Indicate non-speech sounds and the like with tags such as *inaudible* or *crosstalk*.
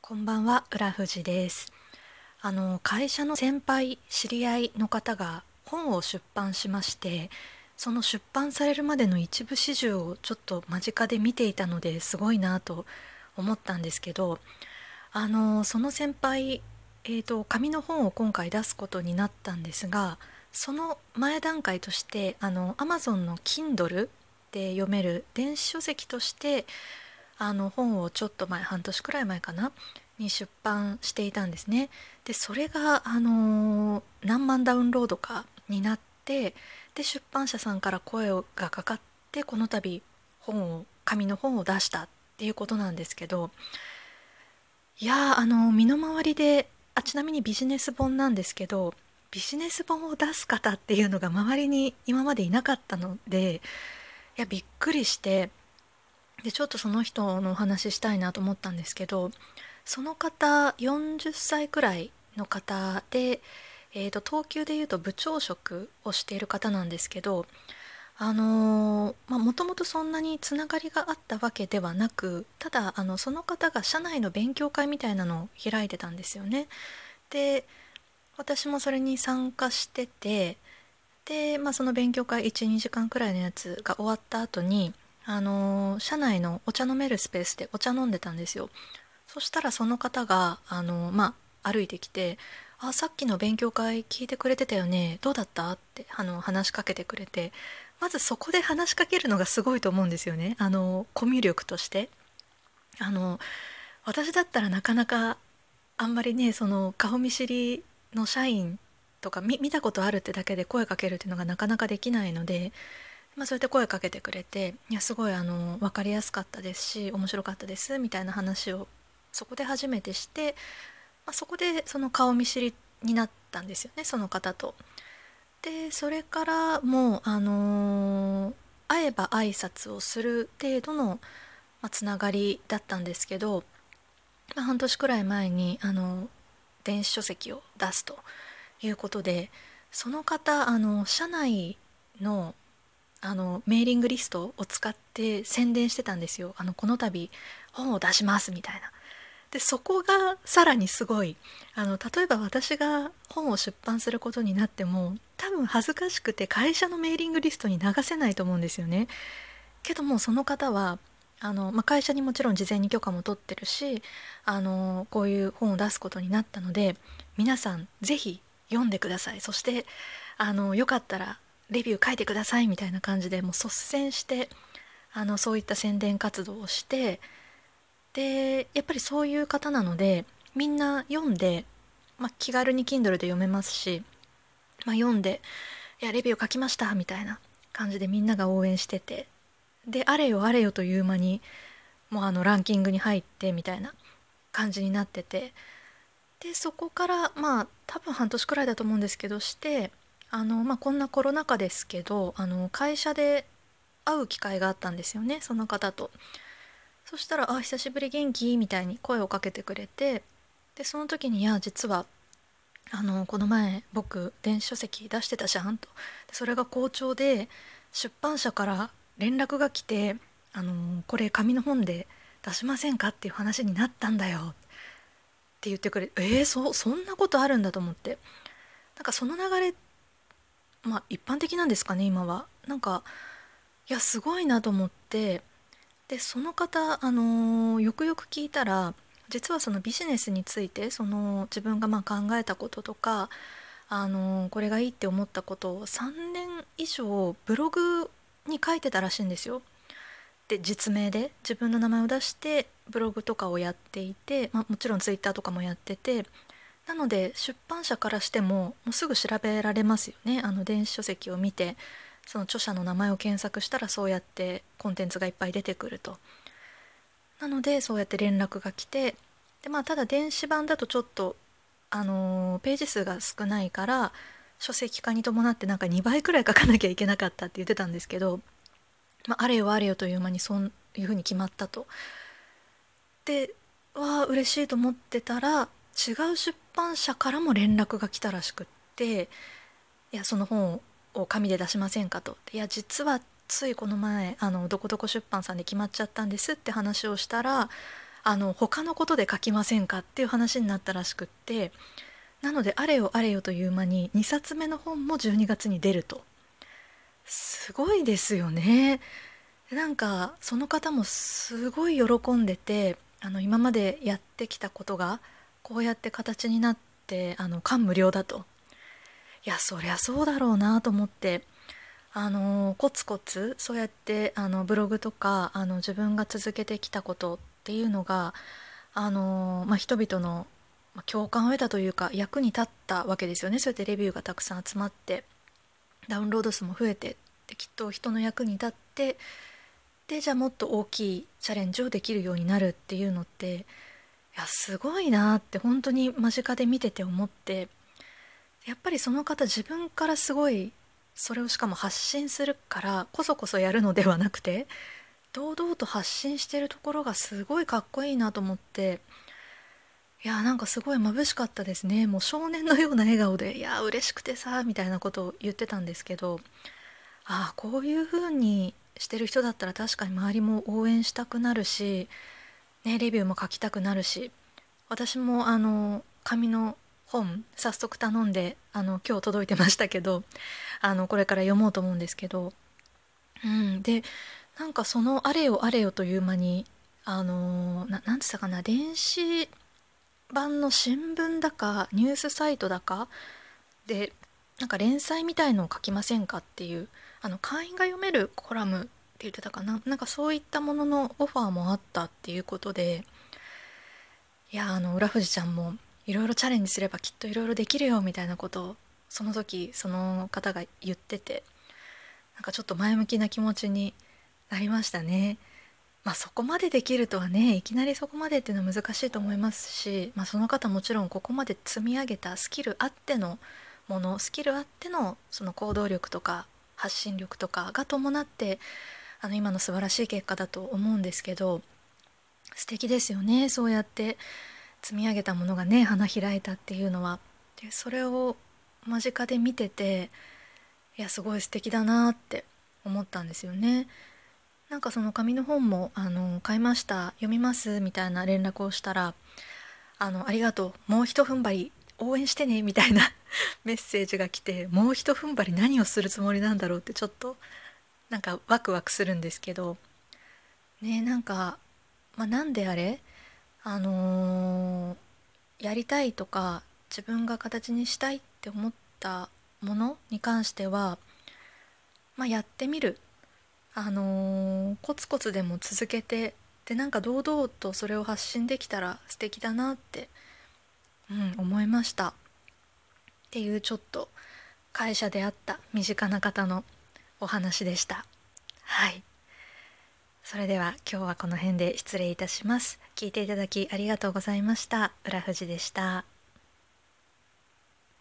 こんばんは、浦富です。あの会社の先輩、知り合いの方が本を出版しまして、その出版されるまでの一部始終をちょっと間近で見ていたのですごいなと思ったんですけど、あのその先輩、えーと、紙の本を今回出すことになったんですが、その前段階としてあの Amazon の Kindle で読める電子書籍としてあの本をちょっと前半年くらい前かな？に出版していたんですね。でそれが、あのー、何万ダウンロードかになってで出版社さんから声がかかってこの度本を紙の本を出したっていうことなんですけどいやあの身の回りであちなみにビジネス本なんですけどビジネス本を出す方っていうのが周りに今までいなかったのでいやびっくりしてでちょっとその人のお話ししたいなと思ったんですけどその方40歳くらいの方で、えーと、東急でいうと部長職をしている方なんですけどあのもともとそんなにつながりがあったわけではなくただあのその方が社内の勉強会みたいなのを開いてたんですよね。で私もそれに参加しててで、まあ、その勉強会12時間くらいのやつが終わった後にあの社内のお茶飲めるスペースでお茶飲んでたんですよ。そしたらその方があのまあ歩いてきて「あさっきの勉強会聞いてくれてたよね。どうだった?」ってあの話しかけてくれてまずそこで話しかけるのがすごいと思うんですよね。あのコミュ力として。あの私だったらなかなかあんまりねその顔見知りの社員とか見たことあるってだけで声かけるっていうのがなかなかできないのでまあ、そうやって声かけてくれていやすごいあの分かりやすかったですし面白かったですみたいな話をそこで初めてして、まあ、そこでその顔見知りになったんですよねその方と。でそれからもうあのー、会えば挨拶をする程度の、まあ、つながりだったんですけど、まあ、半年くらい前にあの電子書籍を出すということでその方あの社内のあのメーリングリストを使って宣伝してたんですよあのこの度本を出しますみたいな。でそこがさらにすごいあの例えば私が本を出版することになっても多分恥ずかしくて会社のメーリングリストに流せないと思うんですよね。けどもその方はあの、まあ、会社にもちろん事前に許可も取ってるしあのこういう本を出すことになったので皆さん是非読んでくださいそしてあのよかったらレビュー書いてくださいみたいな感じでもう率先してあのそういった宣伝活動をしてでやっぱりそういう方なのでみんな読んで、まあ、気軽に Kindle で読めますし、まあ、読んで「いやレビュー書きました」みたいな感じでみんなが応援しててであれよあれよという間にもうあのランキングに入ってみたいな感じになっててでそこからまあ多分半年くらいだと思うんですけどしてあの、まあ、こんなコロナ禍ですけどあの会社で会う機会があったんですよねその方と。そしたら「あ久しぶり元気?」みたいに声をかけてくれてでその時に「いや実はあのこの前僕電子書籍出してたじゃん」とそれが好調で出版社から連絡が来て「あのこれ紙の本で出しませんか?」っていう話になったんだよって言ってくれてえー、そそんなことあるんだと思ってなんかその流れってまあ一般的なんですかね今は。なんかいやすごいなと思ってでその方、あの、よくよく聞いたら実はそのビジネスについてその自分がまあ考えたこととか、あの、これがいいって思ったことを3年以上ブログに書いてたらしいんですよ。で実名で自分の名前を出してブログとかをやっていて、まあ、もちろんツイッターとかもやっててなので出版社からしてももうすぐ調べられますよねあの電子書籍を見てその著者の名前を検索したらそうやってコンテンツがいっぱい出てくると。なのでそうやって連絡が来てで、まあ、ただ電子版だとちょっと、あのー、ページ数が少ないから書籍化に伴ってなんか2倍くらい書かなきゃいけなかったって言ってたんですけど、まあ、あれよあれよという間にそういうふうに決まったと。でわあ嬉しいと思ってたら違う出版社からも連絡が来たらしくって「いやその本を紙で出しませんか?」と「いや実はついこの前あのどこどこ出版さんで決まっちゃったんです」って話をしたら「あの他のことで書きませんかっていう話になったらしくってなのであれよあれよという間に2冊目の本も12月に出るとすごいですよねなんかその方もすごい喜んでてあの今までやってきたことがこうやって形になってあの感無量だと。いやそりゃそうだろうなと思って。あのコツコツそうやってあのブログとかあの自分が続けてきたことっていうのがあの、まあ、人々の共感を得たというか役に立ったわけですよね。そうやってレビューがたくさん集まって。ダウンロード数も増えてできっと人の役に立ってでじゃあもっと大きいチャレンジをできるようになるっていうのってやすごいなって本当に間近で見てて思ってやっぱりその方自分からすごいそれをしかも発信するからこそこそやるのではなくて堂々と発信してるところがすごいかっこいいなと思っていやなんかすごい眩しかったですね。もう少年のような笑顔で「いや嬉しくてさ」みたいなことを言ってたんですけどああこういう風にしてる人だったら確かに周りも応援したくなるし、ね、レビューも書きたくなるし私もあの紙の本早速頼んであの今日届いてましたけどあのこれから読もうと思うんですけど、うん、でなんかそのあれよあれよという間にあのななんつったかな電子版の新聞だかニュースサイトだかでなんか連載みたいのを書きませんかっていうあの会員が読めるコラムって言ってたかななんかそういったもののオファーもあったっていうことでいやあの浦富士ちゃんもいろいろチャレンジすればきっといろいろできるよみたいなことをその時その方が言っててなんかちょっと前向きな気持ちになりましたね。まあ、そこまでできるとはねいきなりそこまでっていうのは難しいと思いますし、まあ、その方もちろんここまで積み上げたスキルあってのものスキルあってのその行動力とか発信力とかが伴ってあの今の素晴らしい結果だと思うんですけど素敵ですよねそうやって積み上げたものがね花開いたっていうのは。でそれを間近で見てていやすごい素敵だなって思ったんですよね。なんかその紙の本もあの買いました読みますみたいな連絡をしたらあのありがとうもうひと踏ん張り応援してねみたいな *laughs* メッセージが来てもうひと踏ん張り何をするつもりなんだろうってちょっとなんかワクワクするんですけどねなんか、まあ、なんであれ？あのー、やりたいとか自分が形にしたいって思ったものに関しては、まあ、やってみる。あのー、コツコツでも続けてでなんか堂々とそれを発信できたら素敵だなって、うん、思いました。っていうちょっと会社であった身近な方のお話でした。はい。それでは今日はこの辺で失礼いたします。聞いていただきありがとうございました。浦富士でした。